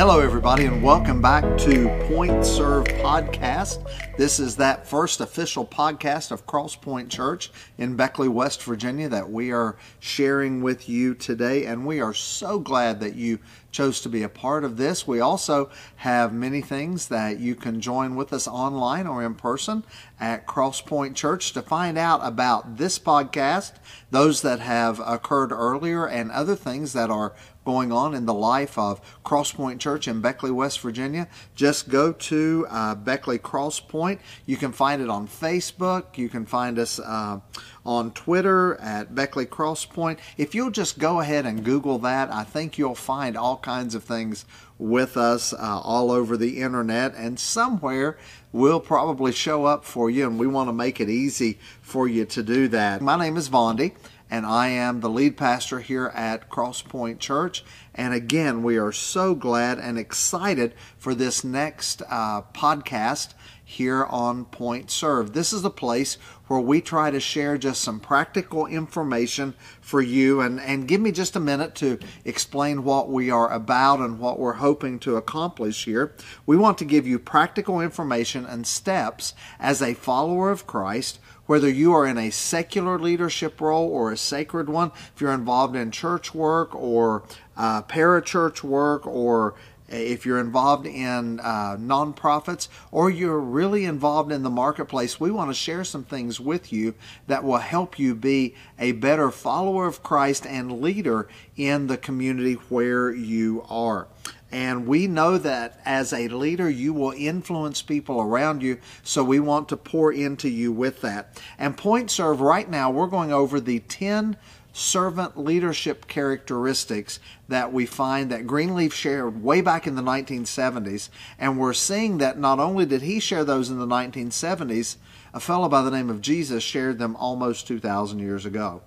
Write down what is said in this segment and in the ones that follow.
Hello, everybody, and welcome back to Point Serve Podcast. This is that first official podcast of Crosspoint Church in Beckley, West Virginia, that we are sharing with you today. And we are so glad that you chose to be a part of this. We also have many things that you can join with us online or in person at Crosspoint Church to find out about this podcast, those that have occurred earlier, and other things that are going on in the life of Crosspoint Church in Beckley, West Virginia. Just go to uh, Beckley Crosspoint. You can find it on Facebook. You can find us uh, on Twitter at Beckley Crosspoint. If you'll just go ahead and Google that, I think you'll find all kinds of things with us uh, all over the internet, and somewhere we'll probably show up for you, and we want to make it easy for you to do that. My name is Vondie and I am the lead pastor here at Crosspoint Church. And again, we are so glad and excited for this next uh, podcast here on Point Serve. This is a place where we try to share just some practical information for you and, and give me just a minute to explain what we are about and what we're hoping to accomplish here. We want to give you practical information and steps as a follower of Christ whether you are in a secular leadership role or a sacred one, if you're involved in church work or uh, parachurch work or if you're involved in uh, nonprofits or you're really involved in the marketplace, we want to share some things with you that will help you be a better follower of Christ and leader in the community where you are. And we know that as a leader, you will influence people around you. So we want to pour into you with that. And Point Serve, right now, we're going over the 10 servant leadership characteristics that we find that Greenleaf shared way back in the 1970s. And we're seeing that not only did he share those in the 1970s, a fellow by the name of Jesus shared them almost 2,000 years ago.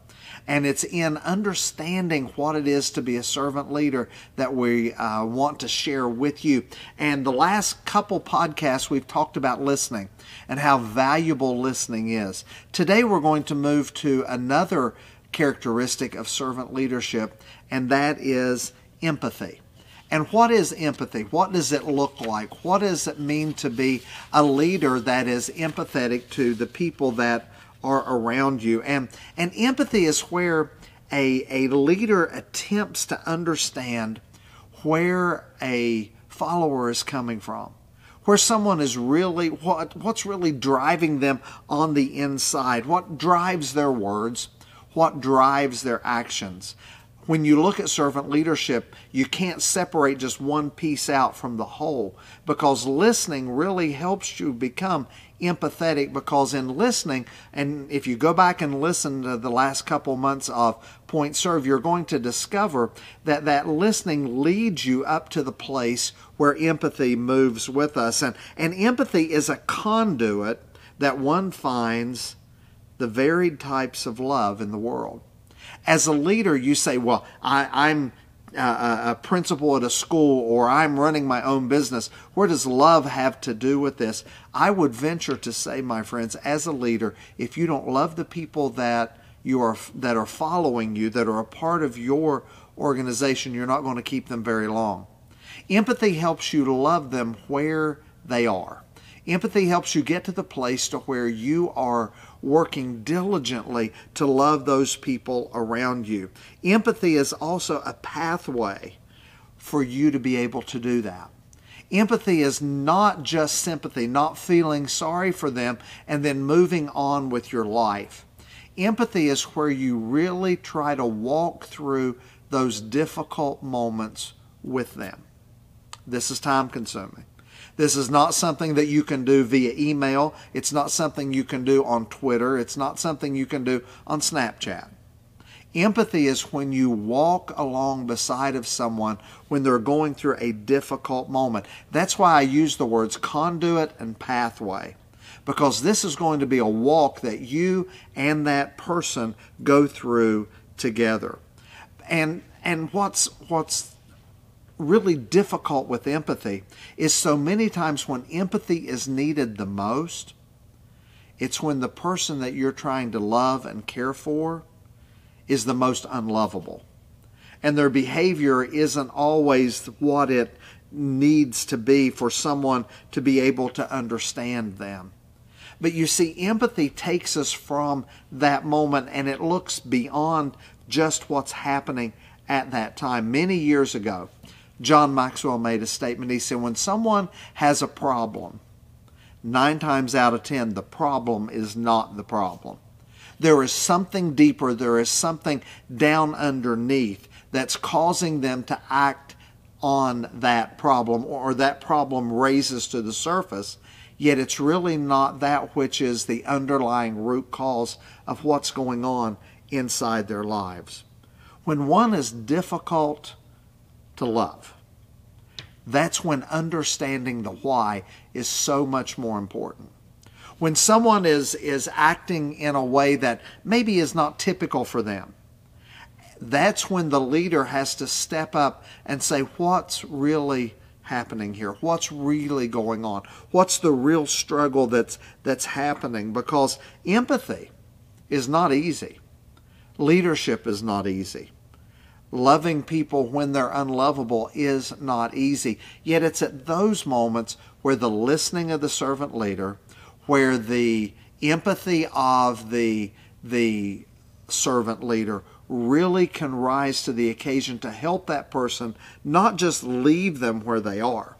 And it's in understanding what it is to be a servant leader that we uh, want to share with you. And the last couple podcasts, we've talked about listening and how valuable listening is. Today, we're going to move to another characteristic of servant leadership, and that is empathy. And what is empathy? What does it look like? What does it mean to be a leader that is empathetic to the people that are around you. And, and empathy is where a, a leader attempts to understand where a follower is coming from where someone is really what what's really driving them on the inside what drives their words what drives their actions when you look at servant leadership, you can't separate just one piece out from the whole because listening really helps you become empathetic because in listening, and if you go back and listen to the last couple months of Point Serve, you're going to discover that that listening leads you up to the place where empathy moves with us. And, and empathy is a conduit that one finds the varied types of love in the world. As a leader, you say, well, I, am uh, a, a principal at a school or I'm running my own business. Where does love have to do with this? I would venture to say, my friends, as a leader, if you don't love the people that you are that are following you, that are a part of your organization, you're not going to keep them very long. Empathy helps you to love them where they are. Empathy helps you get to the place to where you are working diligently to love those people around you. Empathy is also a pathway for you to be able to do that. Empathy is not just sympathy, not feeling sorry for them and then moving on with your life. Empathy is where you really try to walk through those difficult moments with them. This is time consuming. This is not something that you can do via email. It's not something you can do on Twitter. It's not something you can do on Snapchat. Empathy is when you walk along beside of someone when they're going through a difficult moment. That's why I use the words conduit and pathway because this is going to be a walk that you and that person go through together. And and what's what's really difficult with empathy is so many times when empathy is needed the most, it's when the person that you're trying to love and care for is the most unlovable. And their behavior isn't always what it needs to be for someone to be able to understand them. But you see, empathy takes us from that moment and it looks beyond just what's happening at that time. Many years ago, John Maxwell made a statement. He said, When someone has a problem, nine times out of ten, the problem is not the problem. There is something deeper, there is something down underneath that's causing them to act on that problem or that problem raises to the surface, yet it's really not that which is the underlying root cause of what's going on inside their lives. When one is difficult to love, that's when understanding the why is so much more important. When someone is, is acting in a way that maybe is not typical for them, that's when the leader has to step up and say, What's really happening here? What's really going on? What's the real struggle that's, that's happening? Because empathy is not easy, leadership is not easy. Loving people when they're unlovable is not easy. Yet it's at those moments where the listening of the servant leader, where the empathy of the, the servant leader really can rise to the occasion to help that person not just leave them where they are.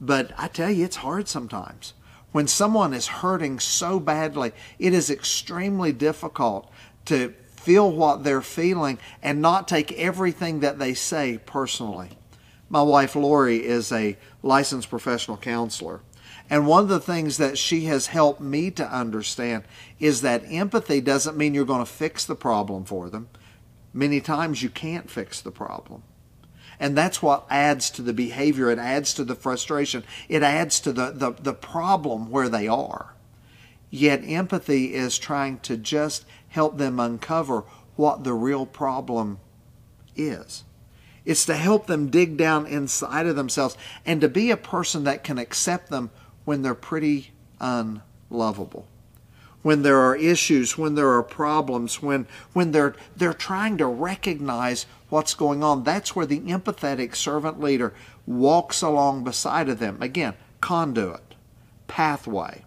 But I tell you, it's hard sometimes. When someone is hurting so badly, it is extremely difficult to feel what they're feeling and not take everything that they say personally. My wife Lori is a licensed professional counselor. And one of the things that she has helped me to understand is that empathy doesn't mean you're going to fix the problem for them. Many times you can't fix the problem. And that's what adds to the behavior. It adds to the frustration. It adds to the, the, the problem where they are. Yet empathy is trying to just help them uncover what the real problem is. It's to help them dig down inside of themselves and to be a person that can accept them when they're pretty unlovable. When there are issues, when there are problems, when, when they're, they're trying to recognize what's going on. That's where the empathetic servant leader walks along beside of them. Again, conduit, pathway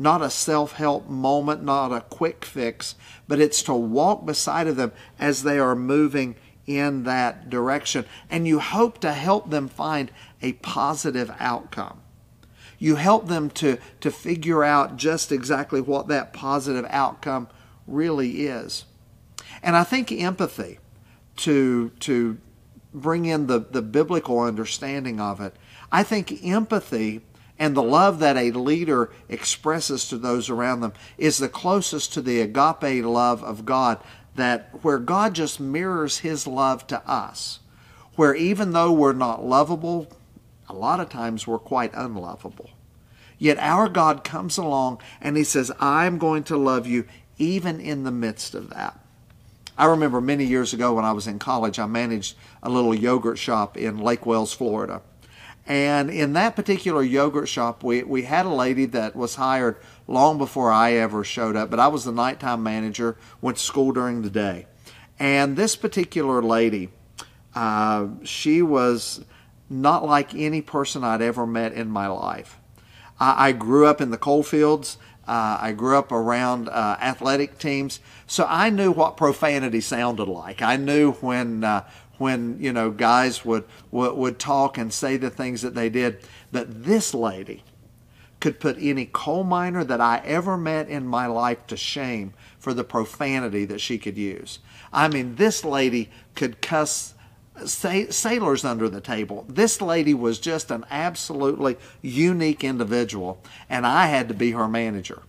not a self help moment, not a quick fix, but it's to walk beside of them as they are moving in that direction. And you hope to help them find a positive outcome. You help them to, to figure out just exactly what that positive outcome really is. And I think empathy, to, to bring in the, the biblical understanding of it, I think empathy and the love that a leader expresses to those around them is the closest to the agape love of God that where God just mirrors his love to us where even though we're not lovable a lot of times we're quite unlovable. Yet our God comes along and he says I'm going to love you even in the midst of that. I remember many years ago when I was in college I managed a little yogurt shop in Lake Wales Florida and in that particular yogurt shop, we, we had a lady that was hired long before I ever showed up, but I was the nighttime manager, went to school during the day. And this particular lady, uh, she was not like any person I'd ever met in my life. I, I grew up in the coal fields. Uh, I grew up around uh, athletic teams, so I knew what profanity sounded like. I knew when uh, when you know guys would, would would talk and say the things that they did. But this lady could put any coal miner that I ever met in my life to shame for the profanity that she could use. I mean, this lady could cuss sailors under the table. This lady was just an absolutely unique individual, and I had to be her manager.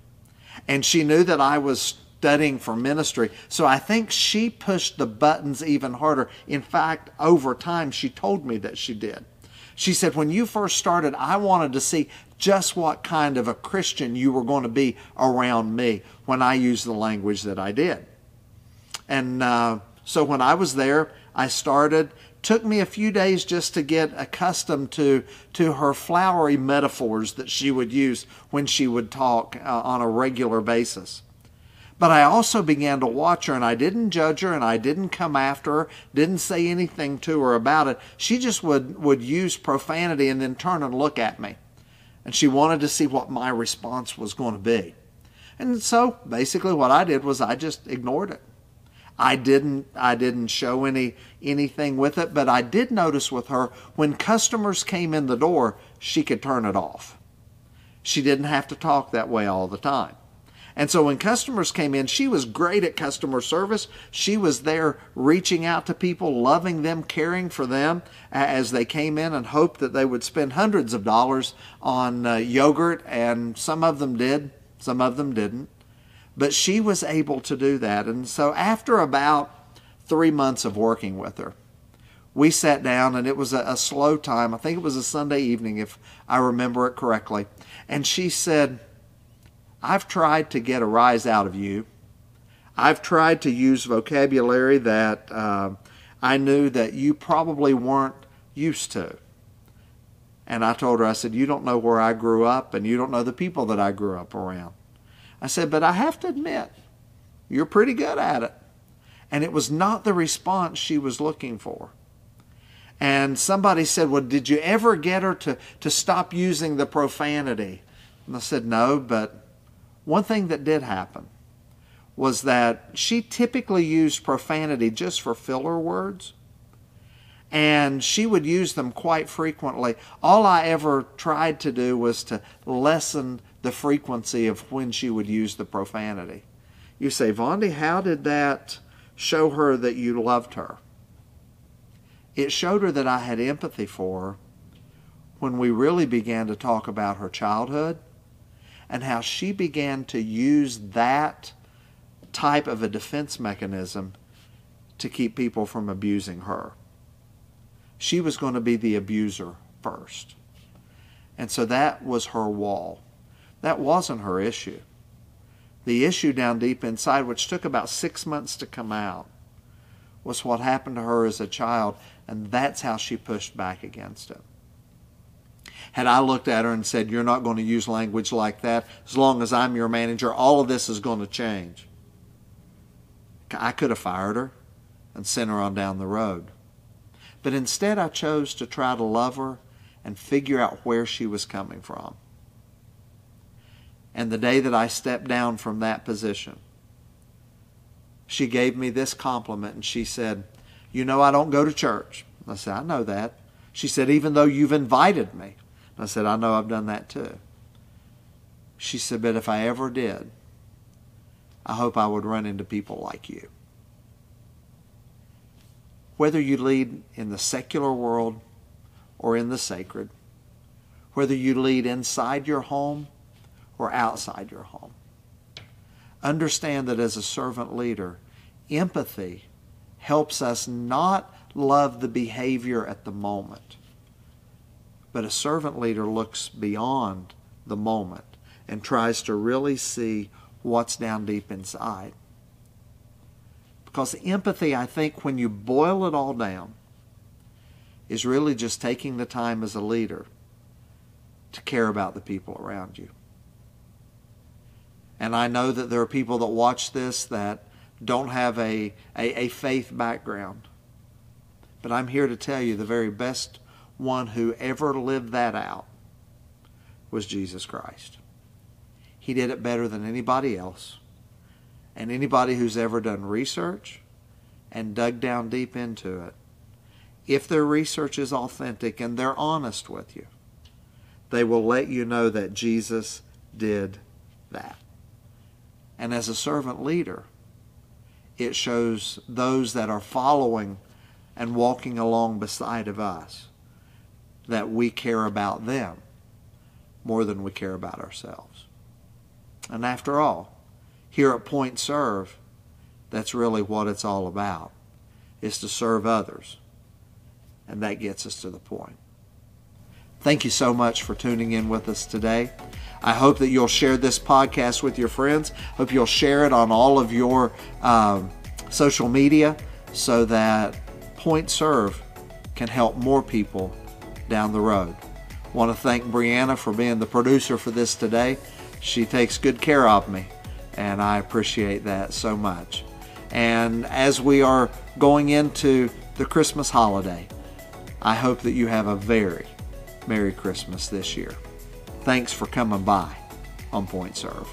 And she knew that I was studying for ministry. So I think she pushed the buttons even harder. In fact, over time, she told me that she did. She said, When you first started, I wanted to see just what kind of a Christian you were going to be around me when I used the language that I did. And uh, so when I was there, I started. Took me a few days just to get accustomed to to her flowery metaphors that she would use when she would talk uh, on a regular basis. But I also began to watch her and I didn't judge her and I didn't come after her, didn't say anything to her about it. She just would, would use profanity and then turn and look at me. And she wanted to see what my response was going to be. And so basically what I did was I just ignored it. I didn't I didn't show any anything with it, but I did notice with her when customers came in the door, she could turn it off. She didn't have to talk that way all the time. And so when customers came in, she was great at customer service. She was there reaching out to people, loving them, caring for them as they came in and hoped that they would spend hundreds of dollars on uh, yogurt. And some of them did, some of them didn't. But she was able to do that. And so after about three months of working with her, we sat down and it was a, a slow time. I think it was a Sunday evening, if I remember it correctly. And she said, I've tried to get a rise out of you. I've tried to use vocabulary that uh, I knew that you probably weren't used to. And I told her, I said, You don't know where I grew up, and you don't know the people that I grew up around. I said, But I have to admit, you're pretty good at it. And it was not the response she was looking for. And somebody said, Well, did you ever get her to, to stop using the profanity? And I said, No, but one thing that did happen was that she typically used profanity just for filler words. And she would use them quite frequently. All I ever tried to do was to lessen the frequency of when she would use the profanity. You say, Vondie, how did that show her that you loved her? It showed her that I had empathy for her when we really began to talk about her childhood and how she began to use that type of a defense mechanism to keep people from abusing her. She was going to be the abuser first. And so that was her wall. That wasn't her issue. The issue down deep inside, which took about six months to come out, was what happened to her as a child, and that's how she pushed back against it. Had I looked at her and said, You're not going to use language like that, as long as I'm your manager, all of this is going to change. I could have fired her and sent her on down the road. But instead, I chose to try to love her and figure out where she was coming from. And the day that I stepped down from that position, she gave me this compliment and she said, You know, I don't go to church. I said, I know that. She said, Even though you've invited me. I said, I know I've done that too. She said, but if I ever did, I hope I would run into people like you. Whether you lead in the secular world or in the sacred, whether you lead inside your home or outside your home, understand that as a servant leader, empathy helps us not love the behavior at the moment but a servant leader looks beyond the moment and tries to really see what's down deep inside. Because empathy, I think, when you boil it all down, is really just taking the time as a leader to care about the people around you. And I know that there are people that watch this that don't have a, a, a faith background. But I'm here to tell you the very best one who ever lived that out was Jesus Christ. He did it better than anybody else. And anybody who's ever done research and dug down deep into it, if their research is authentic and they're honest with you, they will let you know that Jesus did that. And as a servant leader, it shows those that are following and walking along beside of us that we care about them more than we care about ourselves. And after all, here at Point Serve, that's really what it's all about, is to serve others. And that gets us to the point. Thank you so much for tuning in with us today. I hope that you'll share this podcast with your friends. Hope you'll share it on all of your um, social media so that Point Serve can help more people down the road. Want to thank Brianna for being the producer for this today. She takes good care of me and I appreciate that so much. And as we are going into the Christmas holiday, I hope that you have a very Merry Christmas this year. Thanks for coming by on Point Serve.